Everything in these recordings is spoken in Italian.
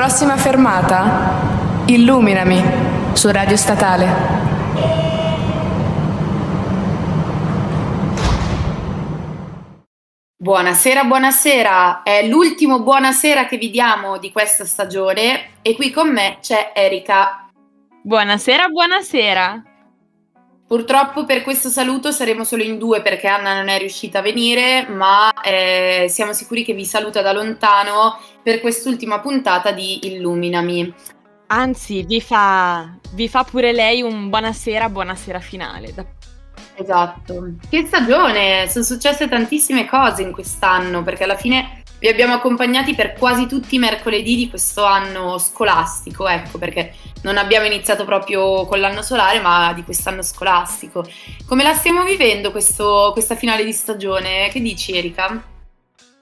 Prossima fermata, Illuminami su Radio Statale. Buonasera, buonasera, è l'ultimo buonasera che vi diamo di questa stagione e qui con me c'è Erika. Buonasera, buonasera. Purtroppo per questo saluto saremo solo in due perché Anna non è riuscita a venire, ma eh, siamo sicuri che vi saluta da lontano per quest'ultima puntata di Illuminami. Anzi, vi fa, vi fa pure lei un buonasera, buonasera finale. Esatto. Che stagione! Sono successe tantissime cose in quest'anno perché alla fine vi abbiamo accompagnati per quasi tutti i mercoledì di questo anno scolastico, ecco, perché non abbiamo iniziato proprio con l'anno solare, ma di quest'anno scolastico. Come la stiamo vivendo questo, questa finale di stagione? Che dici, Erika?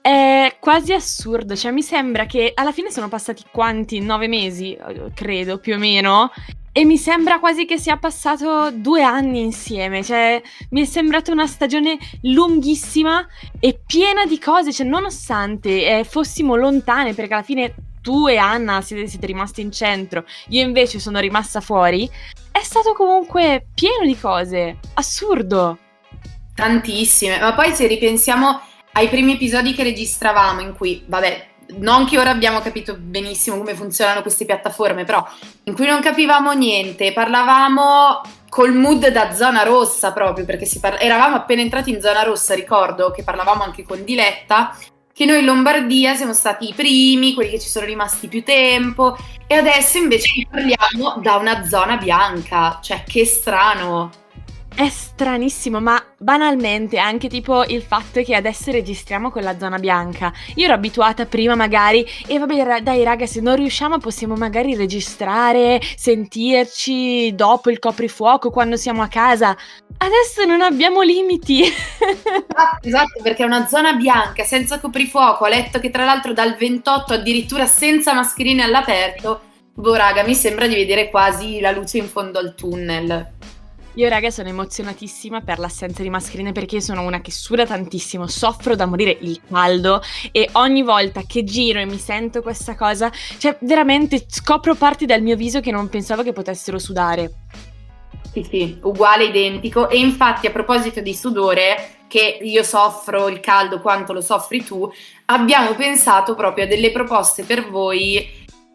È quasi assurdo, cioè mi sembra che alla fine sono passati quanti? Nove mesi, credo, più o meno, e mi sembra quasi che sia passato due anni insieme, cioè mi è sembrata una stagione lunghissima e piena di cose, cioè nonostante eh, fossimo lontane, perché alla fine tu e Anna siete, siete rimasti in centro, io invece sono rimasta fuori, è stato comunque pieno di cose, assurdo. Tantissime, ma poi se ripensiamo ai primi episodi che registravamo in cui, vabbè, non che ora abbiamo capito benissimo come funzionano queste piattaforme, però in cui non capivamo niente, parlavamo col mood da zona rossa proprio, perché parla- eravamo appena entrati in zona rossa, ricordo che parlavamo anche con Diletta, che noi in Lombardia siamo stati i primi, quelli che ci sono rimasti più tempo, e adesso invece parliamo da una zona bianca, cioè che strano. È stranissimo, ma banalmente anche tipo il fatto che adesso registriamo con la zona bianca. Io ero abituata prima magari e vabbè dai raga se non riusciamo possiamo magari registrare, sentirci dopo il coprifuoco quando siamo a casa. Adesso non abbiamo limiti. esatto, esatto, perché è una zona bianca senza coprifuoco. Ho letto che tra l'altro dal 28 addirittura senza mascherine all'aperto. Boh raga, mi sembra di vedere quasi la luce in fondo al tunnel. Io raga sono emozionatissima per l'assenza di mascherine perché sono una che suda tantissimo, soffro da morire il caldo e ogni volta che giro e mi sento questa cosa, cioè veramente scopro parti del mio viso che non pensavo che potessero sudare. Sì, sì, uguale, identico. E infatti a proposito di sudore, che io soffro il caldo quanto lo soffri tu, abbiamo pensato proprio a delle proposte per voi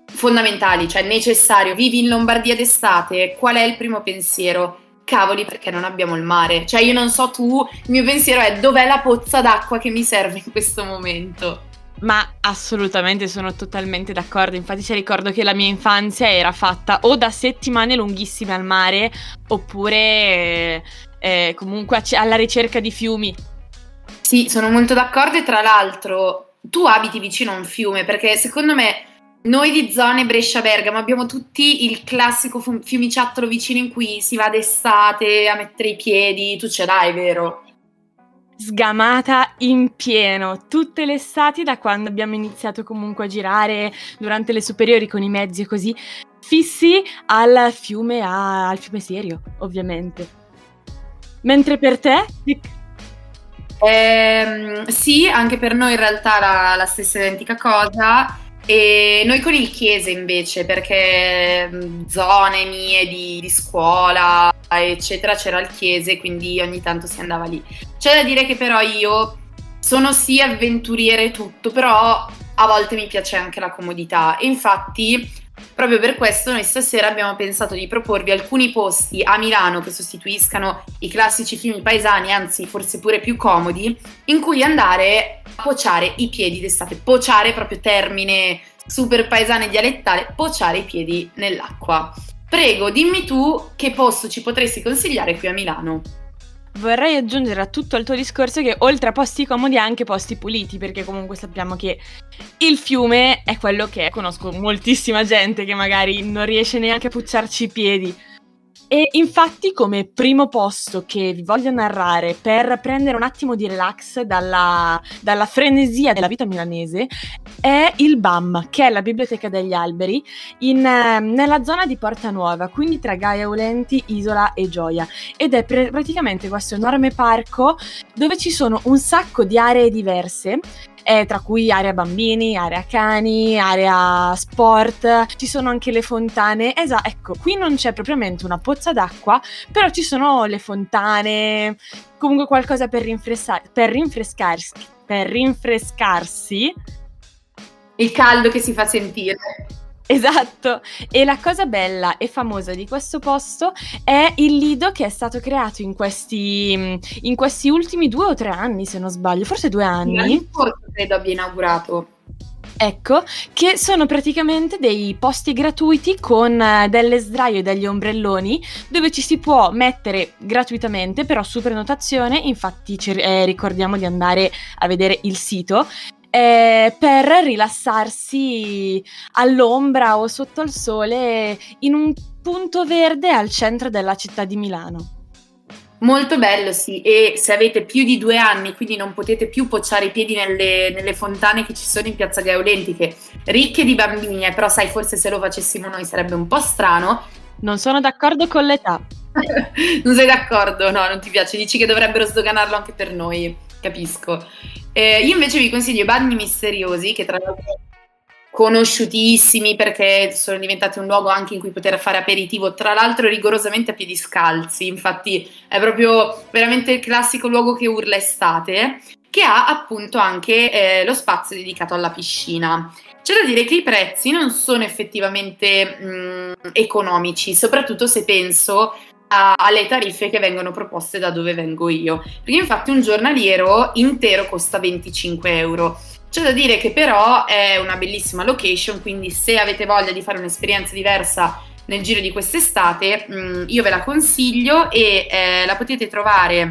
fondamentali, cioè necessario. Vivi in Lombardia d'estate, qual è il primo pensiero? Cavoli perché non abbiamo il mare. Cioè io non so tu, il mio pensiero è dov'è la pozza d'acqua che mi serve in questo momento. Ma assolutamente sono totalmente d'accordo, infatti ci ricordo che la mia infanzia era fatta o da settimane lunghissime al mare oppure eh, comunque alla ricerca di fiumi. Sì, sono molto d'accordo e tra l'altro tu abiti vicino a un fiume perché secondo me noi di zone Brescia-Bergamo abbiamo tutti il classico fiumiciattolo vicino in cui si va d'estate a mettere i piedi, tu ce l'hai, vero? Sgamata in pieno, tutte le estati da quando abbiamo iniziato comunque a girare durante le superiori con i mezzi e così, fissi al fiume, a, al fiume serio, ovviamente. Mentre per te? Eh, sì, anche per noi in realtà la, la stessa identica cosa. E noi con il Chiese invece, perché zone mie di, di, scuola, eccetera, c'era il Chiese, quindi ogni tanto si andava lì. C'è da dire che però io sono sì avventuriere e tutto, però a volte mi piace anche la comodità. Infatti, proprio per questo, noi stasera abbiamo pensato di proporvi alcuni posti a Milano che sostituiscano i classici film paesani, anzi forse pure più comodi, in cui andare pociare i piedi d'estate, pociare proprio termine super paesano e dialettale, pociare i piedi nell'acqua. Prego, dimmi tu che posto ci potresti consigliare qui a Milano. Vorrei aggiungere a tutto il tuo discorso che oltre a posti comodi anche posti puliti, perché comunque sappiamo che il fiume è quello che è. Conosco moltissima gente che magari non riesce neanche a pucciarci i piedi e infatti come primo posto che vi voglio narrare per prendere un attimo di relax dalla, dalla frenesia della vita milanese è il BAM, che è la Biblioteca degli Alberi, in, eh, nella zona di Porta Nuova, quindi tra Gaia Ulenti, Isola e Gioia. Ed è pre- praticamente questo enorme parco dove ci sono un sacco di aree diverse eh, tra cui area bambini, area cani, area sport, ci sono anche le fontane. Esatto, ecco, qui non c'è propriamente una pozza d'acqua, però ci sono le fontane, comunque qualcosa per, per rinfrescarsi. Per rinfrescarsi. Il caldo che si fa sentire. Esatto, e la cosa bella e famosa di questo posto è il lido che è stato creato in questi, in questi ultimi due o tre anni, se non sbaglio, forse due anni. L'anno scorso credo abbia inaugurato. Ecco, che sono praticamente dei posti gratuiti con eh, delle sdraio e degli ombrelloni dove ci si può mettere gratuitamente, però su prenotazione, infatti ci, eh, ricordiamo di andare a vedere il sito eh, per rilassarsi all'ombra o sotto il sole in un punto verde al centro della città di Milano. Molto bello, sì, e se avete più di due anni, quindi non potete più pocciare i piedi nelle, nelle fontane che ci sono in Piazza Gaulentiche, ricche di bambini, eh, però sai, forse se lo facessimo noi sarebbe un po' strano. Non sono d'accordo con l'età. non sei d'accordo? No, non ti piace, dici che dovrebbero sdoganarlo anche per noi, capisco. Eh, io invece vi consiglio bagni misteriosi, che tra l'altro conosciutissimi perché sono diventati un luogo anche in cui poter fare aperitivo, tra l'altro rigorosamente a piedi scalzi, infatti è proprio veramente il classico luogo che urla estate, che ha appunto anche eh, lo spazio dedicato alla piscina. C'è da dire che i prezzi non sono effettivamente mh, mm, economici, soprattutto se penso alle tariffe che vengono proposte da dove vengo io. Perché infatti un giornaliero intero costa 25 euro. C'è da dire che però è una bellissima location, quindi se avete voglia di fare un'esperienza diversa nel giro di quest'estate, mm, io ve la consiglio e eh, la potete trovare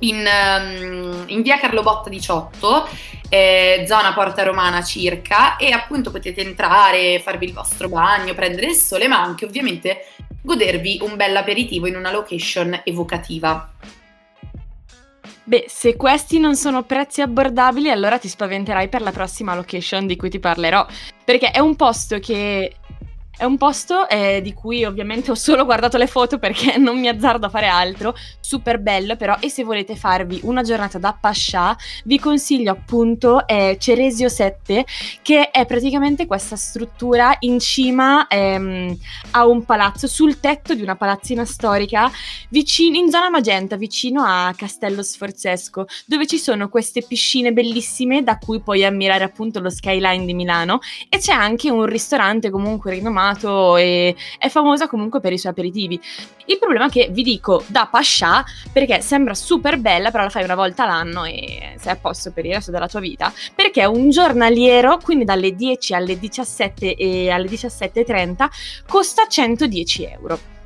in, um, in, via Carlo Botta 18, eh, zona Porta Romana circa, e appunto potete entrare, farvi il vostro bagno, prendere il sole, ma anche ovviamente godervi un bel aperitivo in una location evocativa. Beh, se questi non sono prezzi abbordabili, allora ti spaventerai per la prossima location di cui ti parlerò, perché è un posto che è un posto eh, di cui ovviamente ho solo guardato le foto perché non mi azzardo a fare altro, super bello però e se volete farvi una giornata da Pascià vi consiglio appunto eh, Ceresio 7 che è praticamente questa struttura in cima ehm, a un palazzo, sul tetto di una palazzina storica vicino, in zona Magenta vicino a Castello Sforzesco dove ci sono queste piscine bellissime da cui puoi ammirare appunto lo skyline di Milano e c'è anche un ristorante comunque rinomato amato e è famosa comunque per i suoi aperitivi. Il problema è che vi dico da Pascià perché sembra super bella, però la fai una volta l'anno e sei a posto per il resto della tua vita, perché un giornaliero, quindi dalle 10 alle 17 e alle 17.30 costa 110 euro.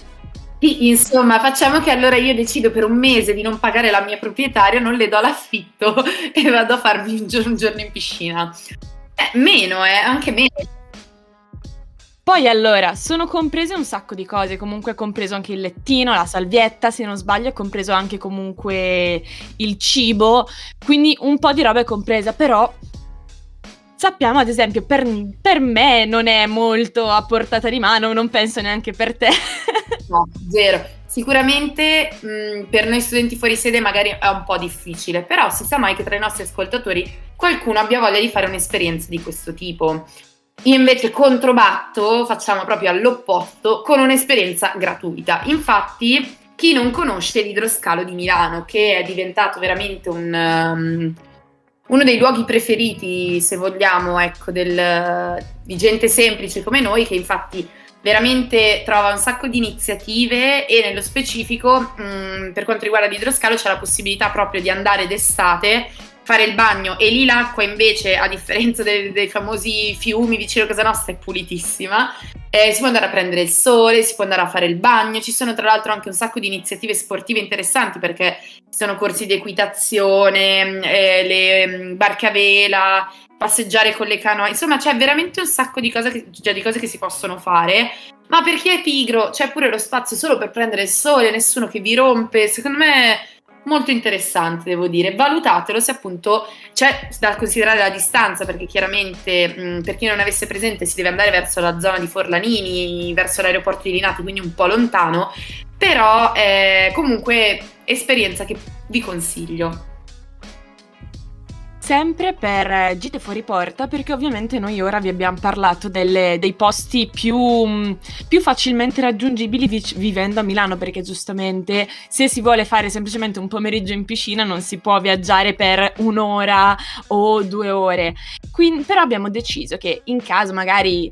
Insomma, facciamo che allora io decido per un mese di non pagare la mia proprietaria, non le do l'affitto e vado a farmi un giorno in piscina. Eh, meno, eh, anche meno. Poi allora, sono comprese un sacco di cose, comunque è compreso anche il lettino, la salvietta, se non sbaglio è compreso anche comunque il cibo, quindi un po' di roba è compresa, però sappiamo ad esempio per, per me non è molto a portata di mano, non penso neanche per te. no, zero. Sicuramente mh, per noi studenti fuori sede magari è un po' difficile, però si sa mai che tra i nostri ascoltatori qualcuno abbia voglia di fare un'esperienza di questo tipo. Io invece controbatto, facciamo proprio all'opposto, con un'esperienza gratuita. Infatti, chi non conosce l'idroscalo di Milano, che è diventato veramente un, um, uno dei luoghi preferiti, se vogliamo, ecco, del, di gente semplice come noi, che infatti veramente trova un sacco di iniziative e nello specifico um, per quanto riguarda l'idroscalo c'è la possibilità proprio di andare d'estate fare il bagno e lì l'acqua invece a differenza dei, dei famosi fiumi vicino a casa nostra è pulitissima. Eh, si può andare a prendere il sole, si può andare a fare il bagno ci sono tra l'altro anche un sacco di iniziative sportive interessanti perché ci sono corsi di equitazione eh, le mm, barche a vela passeggiare con le canoe. Insomma c'è veramente un sacco di cose che, già di cose che si possono fare. Ma per chi è pigro c'è pure lo spazio solo per prendere il sole nessuno che vi rompe. Secondo me molto interessante, devo dire. Valutatelo se appunto c'è da considerare la distanza, perché chiaramente mh, per chi non avesse presente si deve andare verso la zona di Forlanini, verso l'aeroporto di Linate, quindi un po' lontano, però è comunque esperienza che vi consiglio. Sempre per Gite fuori porta, perché ovviamente noi ora vi abbiamo parlato delle, dei posti più, mm, più facilmente raggiungibili vi, vivendo a Milano, perché giustamente se si vuole fare semplicemente un pomeriggio in piscina non si può viaggiare per un'ora o due ore. Quindi, però abbiamo deciso che in caso magari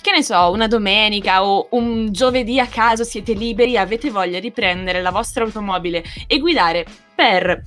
che ne so, una domenica o un giovedì a caso siete liberi, avete voglia di prendere la vostra automobile e guidare per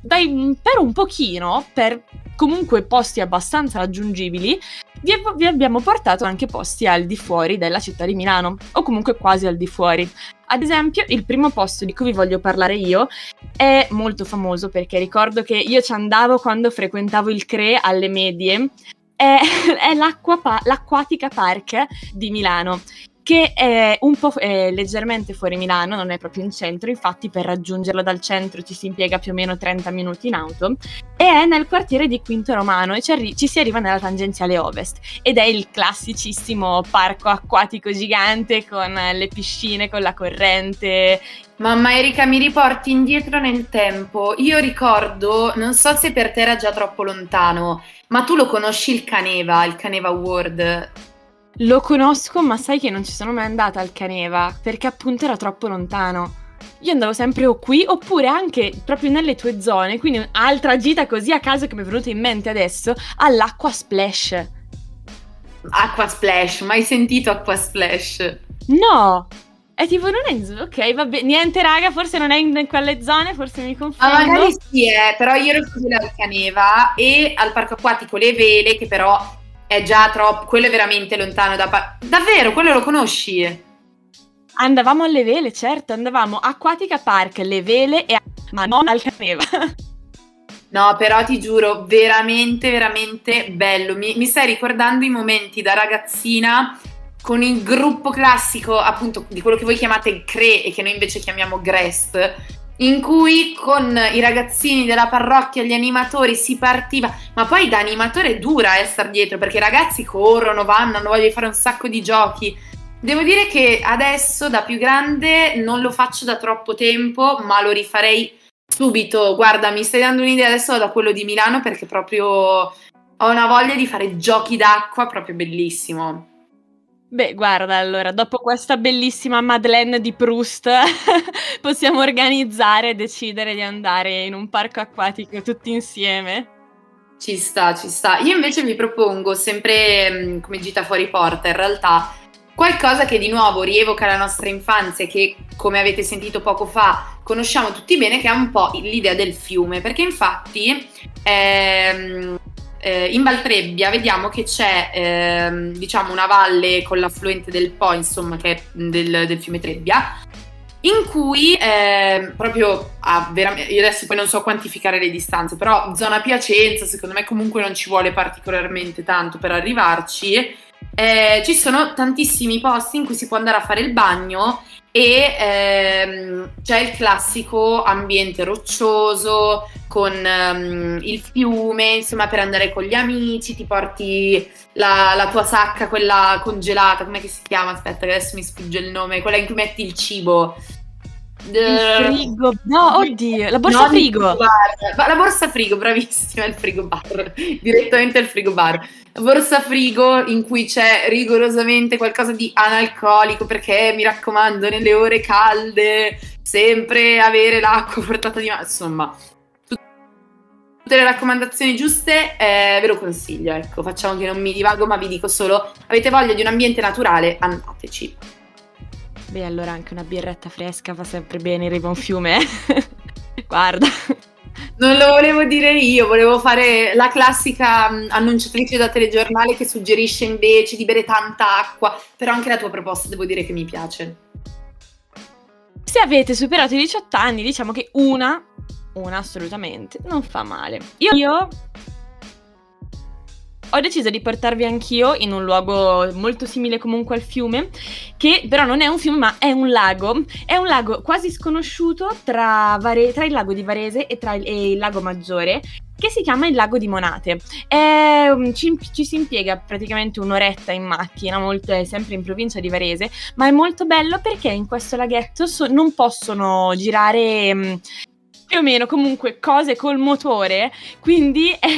dai, per un pochino, per comunque posti abbastanza raggiungibili, vi, vi, abbiamo portato anche posti al di fuori della città di Milano, o comunque quasi al di fuori. Ad esempio, il primo posto di cui vi voglio parlare io è molto famoso perché ricordo che io ci andavo quando frequentavo il CRE alle medie. È, è l'Acquatica Park di Milano che è un po' è leggermente fuori Milano, non è proprio in centro, infatti per raggiungerlo dal centro ci si impiega più o meno 30 minuti in auto, e è nel quartiere di Quinto Romano e ci, arri- ci si arriva nella tangenziale ovest ed è il classicissimo parco acquatico gigante con le piscine, con la corrente, Mamma Erika, mi riporti indietro nel tempo. Io ricordo, non so se per te era già troppo lontano, ma tu lo conosci il Caneva, il Caneva World? Lo conosco, ma sai che non ci sono mai andata al Caneva, perché appunto era troppo lontano. Io andavo sempre o qui, oppure anche proprio nelle tue zone, quindi altra gita così a caso che mi è venuta in mente adesso, all'Acqua Splash. Acqua Splash, mai sentito Acqua Splash? No! È tipo non è in ok, vabbè, niente raga, forse non è in, quelle zone, forse mi confondo. Ma magari sì, eh, però io ero al Caneva e al parco acquatico Le Vele, che però è già troppo, quello è veramente lontano da... Pa- Davvero, quello lo conosci? Andavamo alle vele, certo, andavamo Aquatica Park, le vele e... ma non al Caneva. No, però ti giuro, veramente, veramente bello. Mi, mi, stai ricordando i momenti da ragazzina con il gruppo classico, appunto, di quello che voi chiamate CRE e che noi invece chiamiamo GREST, in cui con i ragazzini della parrocchia, gli animatori si partiva, ma poi da animatore dura star dietro perché i ragazzi corrono, vanno, hanno voglia di fare un sacco di giochi. Devo dire che adesso da più grande non lo faccio da troppo tempo, ma lo rifarei subito. Guarda, mi stai dando un'idea adesso da quello di Milano perché proprio ho una voglia di fare giochi d'acqua proprio bellissimo. Beh, guarda, allora, dopo questa bellissima Madeleine di Proust, possiamo organizzare e decidere di andare in un parco acquatico tutti insieme. Ci sta, ci sta. Io invece vi propongo, sempre come gita fuori porta, in realtà, qualcosa che di nuovo rievoca la nostra infanzia che, come avete sentito poco fa, conosciamo tutti bene, che è un po' l'idea del fiume, perché infatti... Ehm, eh, in Valtrebbia vediamo che c'è ehm, diciamo una valle con l'affluente del Po, insomma, che è del, del fiume Trebbia, in cui eh, proprio ah, veramente, io adesso poi non so quantificare le distanze, però zona Piacenza, secondo me comunque non ci vuole particolarmente tanto per arrivarci. Eh, ci sono tantissimi posti in cui si può andare a fare il bagno e ehm, c'è il classico ambiente roccioso con um, il fiume, insomma per andare con gli amici, ti porti la, la tua sacca, quella congelata, come si chiama? Aspetta che adesso mi sfugge il nome, quella in cui metti il cibo. Il frigo, no, oddio, la borsa no, frigo. La borsa frigo, bravissima, il frigo bar, direttamente al frigo bar. La borsa frigo in cui c'è rigorosamente qualcosa di analcolico perché mi raccomando, nelle ore calde sempre avere l'acqua portata di mano, insomma. Tutte le raccomandazioni giuste eh, ve lo consiglio, ecco, facciamo che non mi divago, ma vi dico solo, avete voglia di un ambiente naturale, andateci. Beh, allora anche una birretta fresca fa sempre bene in riva un fiume. Guarda. Non lo volevo dire io, volevo fare la classica mm, annunciatrice da telegiornale che suggerisce invece di bere tanta acqua, però anche la tua proposta devo dire che mi piace. Se avete superato i 18 anni, diciamo che una, una assolutamente, non fa male. Io, io ho deciso di portarvi anch'io in un luogo molto simile comunque al fiume, che però non è un fiume ma è un lago. È un lago quasi sconosciuto tra, Vare- tra il lago di Varese e, il, e il lago Maggiore, che si chiama il lago di Monate. È, um, ci, ci, si impiega praticamente un'oretta in macchina, molto, è sempre in provincia di Varese, ma è molto bello perché in questo laghetto so, non possono girare... Um, più o meno comunque cose col motore, quindi è,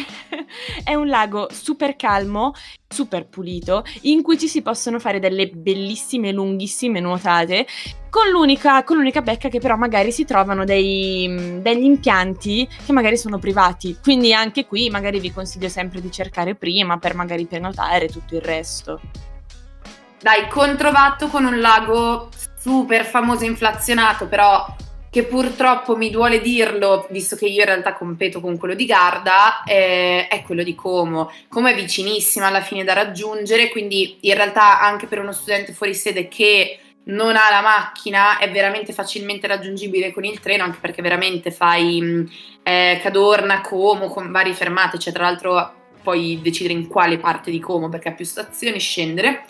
è, un lago super calmo, super pulito, in cui ci si possono fare delle bellissime, lunghissime nuotate, con l'unica, con l'unica becca che però magari si trovano dei, degli impianti che magari sono privati, quindi anche qui magari vi consiglio sempre di cercare prima per magari prenotare tutto il resto. Dai, controvatto con un lago super famoso inflazionato, però che purtroppo mi duole dirlo, visto che io in realtà competo con quello di Garda, eh, è quello di Como. Como è vicinissima alla fine da raggiungere, quindi in realtà anche per uno studente fuori sede che non ha la macchina è veramente facilmente raggiungibile con il treno, anche perché veramente fai mm, eh, Cadorna, Como, con varie fermate, cioè tra l'altro puoi decidere in quale parte di Como perché ha più stazioni, scendere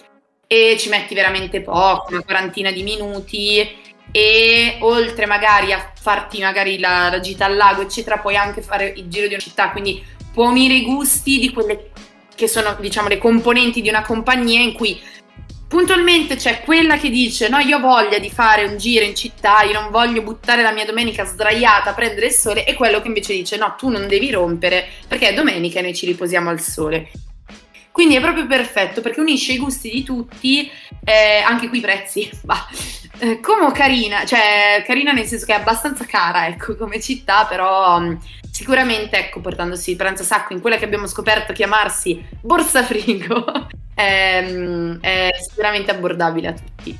e ci metti veramente poco, una quarantina di minuti e oltre magari a farti magari la, la, gita al lago eccetera puoi anche fare il giro di una città. Quindi può unire i gusti di quelle che sono diciamo le componenti di una compagnia in cui puntualmente c'è quella che dice no io ho voglia di fare un giro in città io non voglio buttare la mia domenica sdraiata a prendere il sole e quello che invece dice no tu non devi rompere perché è domenica e noi ci riposiamo al sole quindi è proprio perfetto perché unisce i gusti di tutti, eh, anche qui i prezzi, bah, eh, come carina, cioè carina nel senso che è abbastanza cara, ecco, come città, però um, sicuramente, ecco, portandosi pranzo sacco in quella che abbiamo scoperto chiamarsi Borsa Frigo, è, è sicuramente abbordabile a tutti.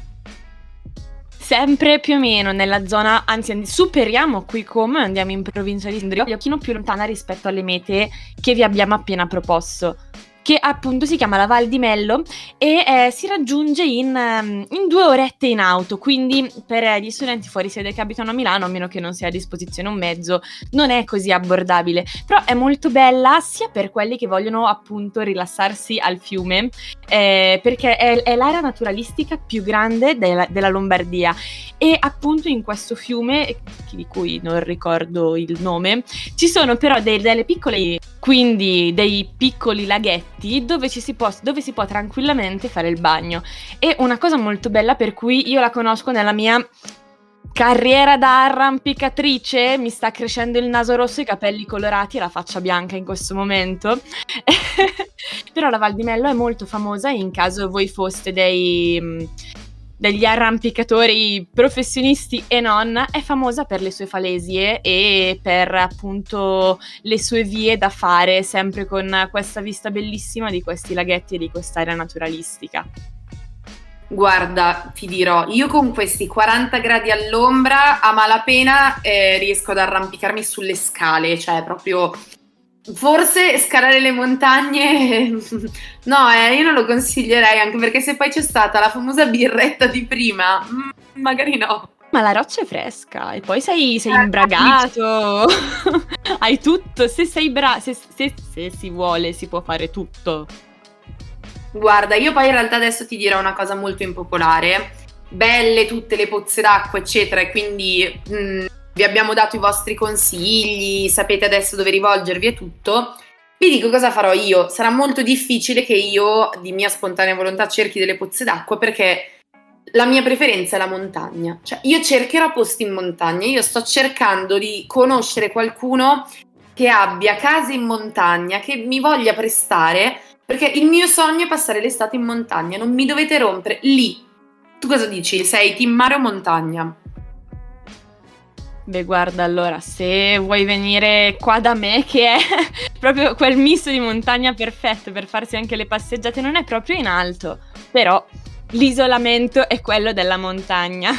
Sempre più o meno nella zona, anzi superiamo qui come andiamo in provincia di Sondrio, un pochino più lontana rispetto alle mete che vi abbiamo appena proposto che appunto si chiama la Val di Mello e eh, si raggiunge in, ehm, in, due orette in auto, quindi per gli studenti fuori sede che abitano a Milano, a meno che non sia a disposizione un mezzo, non è così abbordabile, però è molto bella sia per quelli che vogliono appunto rilassarsi al fiume, eh, perché è, è, l'area naturalistica più grande della, della Lombardia. E appunto in questo fiume, di cui non ricordo il nome, ci sono però dei, delle piccole, quindi dei piccoli laghetti dove, si può, dove si può tranquillamente fare il bagno. E una cosa molto bella per cui io la conosco nella mia carriera da arrampicatrice, mi sta crescendo il naso rosso, i capelli colorati e la faccia bianca in questo momento. Però la Val di Mello è molto famosa in caso voi foste dei degli arrampicatori professionisti e non, è famosa per le sue falesie e per appunto le sue vie da fare, sempre con questa vista bellissima di questi laghetti e di quest'area naturalistica. Guarda, ti dirò, io con questi 40 gradi all'ombra a malapena eh, riesco ad arrampicarmi sulle scale, cioè proprio Forse scalare le montagne, no, eh, io non lo consiglierei, anche perché se poi c'è stata la famosa birretta di prima, mm, magari no. Ma la roccia è fresca e poi sei, sei eh, imbragato, hai tutto, se sei bravo, se, se, se si vuole si può fare tutto. Guarda, io poi in realtà adesso ti dirò una cosa molto impopolare, belle tutte le pozze d'acqua eccetera e quindi... Mh, mm, vi abbiamo dato i vostri consigli, sapete adesso dove rivolgervi e tutto. Vi dico cosa farò io. Sarà molto difficile che io, di mia spontanea volontà, cerchi delle pozze d'acqua perché la mia preferenza è la montagna. Cioè, io cercherò posti in montagna. Io sto cercando di conoscere qualcuno che abbia case in montagna, che mi voglia prestare, perché il mio sogno è passare l'estate in montagna. Non mi dovete rompere lì. Tu cosa dici? Sei team mare o montagna? Beh, guarda, allora, se vuoi venire qua da me, che è proprio quel misto di montagna perfetto per farsi anche le passeggiate, non è proprio in alto, però l'isolamento è quello della montagna.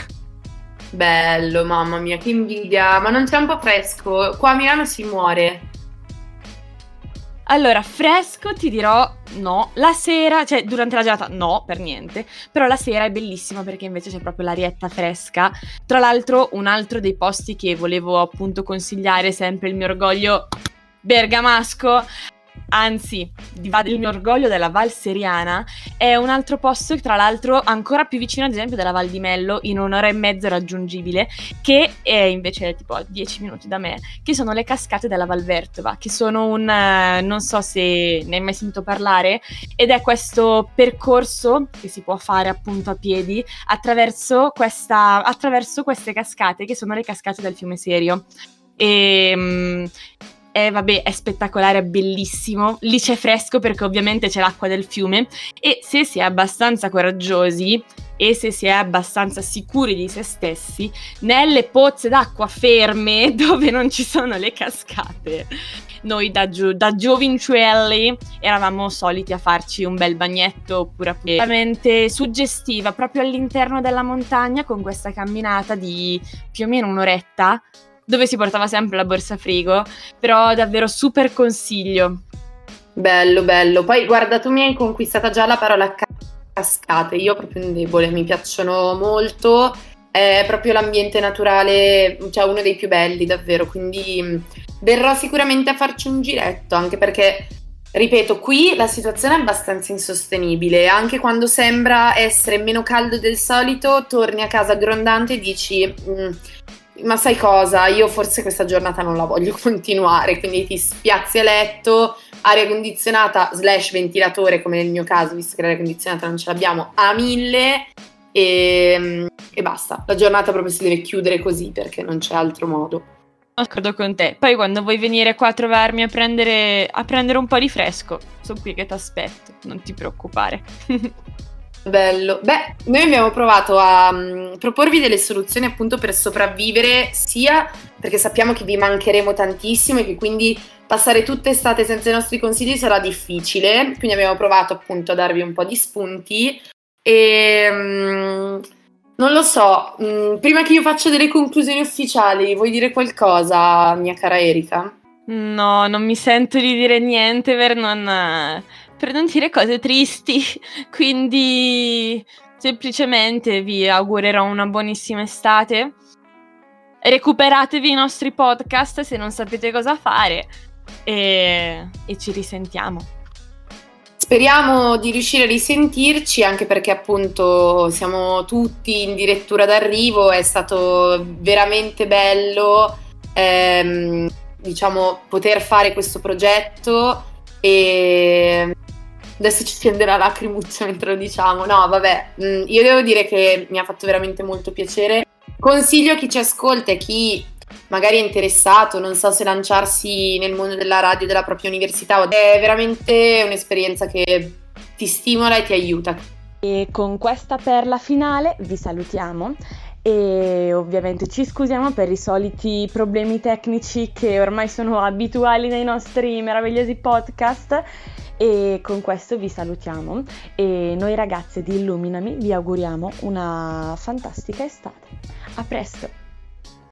Bello, mamma mia, che invidia, ma non c'è un po' fresco? Qua a Milano si muore. Allora, fresco ti dirò no, la sera, cioè durante la giornata no, per niente, però la sera è bellissima perché invece c'è proprio l'arietta fresca. Tra l'altro, un altro dei posti che volevo appunto consigliare, sempre il mio orgoglio bergamasco, anzi, va del mio orgoglio della Val Seriana, è un altro posto, tra l'altro, ancora più vicino, ad esempio, della Val di Mello, in un'ora e mezzo raggiungibile, che è invece tipo a 10 minuti da me, che sono le cascate della Val Vertova, che sono un, uh, non so se ne hai mai sentito parlare, ed è questo percorso che si può fare appunto a piedi attraverso, questa, attraverso queste cascate, che sono le cascate del fiume Serio. E, è, vabbè, è spettacolare, è bellissimo. Lì c'è fresco perché ovviamente c'è l'acqua del fiume e se si è abbastanza coraggiosi e se si è abbastanza sicuri di se stessi, nelle pozze d'acqua ferme dove non ci sono le cascate, noi da, gio- da giovincelli eravamo soliti a farci un bel bagnetto oppure veramente suggestiva proprio all'interno della montagna con questa camminata di più o meno un'oretta dove si portava sempre la borsa frigo, però davvero super consiglio. Bello, bello. Poi guarda, tu mi hai conquistata già la parola cascate, io proprio un debole, mi piacciono molto, è proprio l'ambiente naturale, cioè uno dei più belli davvero, quindi mm, verrò sicuramente a farci un giretto, anche perché Ripeto, qui la situazione è abbastanza insostenibile, anche quando sembra essere meno caldo del solito, torni a casa grondante e dici mm, ma sai cosa, io forse questa giornata non la voglio continuare, quindi ti spiazzi a letto, aria condizionata slash ventilatore come nel mio caso, visto che l'aria condizionata non ce l'abbiamo, a mille e, e basta, la giornata proprio si deve chiudere così perché non c'è altro modo. D'accordo con te. Poi quando vuoi venire qua a trovarmi a prendere, a prendere un po' di fresco, sono qui che ti aspetto, non ti preoccupare. Bello. Beh, noi abbiamo provato a um, proporvi delle soluzioni appunto per sopravvivere, sia perché sappiamo che vi mancheremo tantissimo e che quindi passare tutta estate senza i nostri consigli sarà difficile, quindi abbiamo provato appunto a darvi un po' di spunti e um, non lo so, um, prima che io faccia delle conclusioni ufficiali, vuoi dire qualcosa, mia cara Erika? No, non mi sento di dire niente per non per non dire cose tristi. Quindi semplicemente vi augurerò una buonissima estate. Recuperatevi i nostri podcast se non sapete cosa fare e, e ci risentiamo. Speriamo di riuscire a risentirci anche perché appunto siamo tutti in direttura d'arrivo, è stato veramente bello ehm, diciamo poter fare questo progetto e adesso ci scende la lacrimuccia mentre lo diciamo. No, vabbè, mm, io devo dire che mi ha fatto veramente molto piacere. Consiglio a chi ci ascolta e chi magari è interessato, non so se lanciarsi nel mondo della radio della propria università, è veramente un'esperienza che ti stimola e ti aiuta. E con questa perla finale vi salutiamo e ovviamente ci scusiamo per i soliti problemi tecnici che ormai sono abituali nei nostri meravigliosi podcast e con questo vi salutiamo e noi ragazze di Illuminami vi auguriamo una fantastica estate. A presto!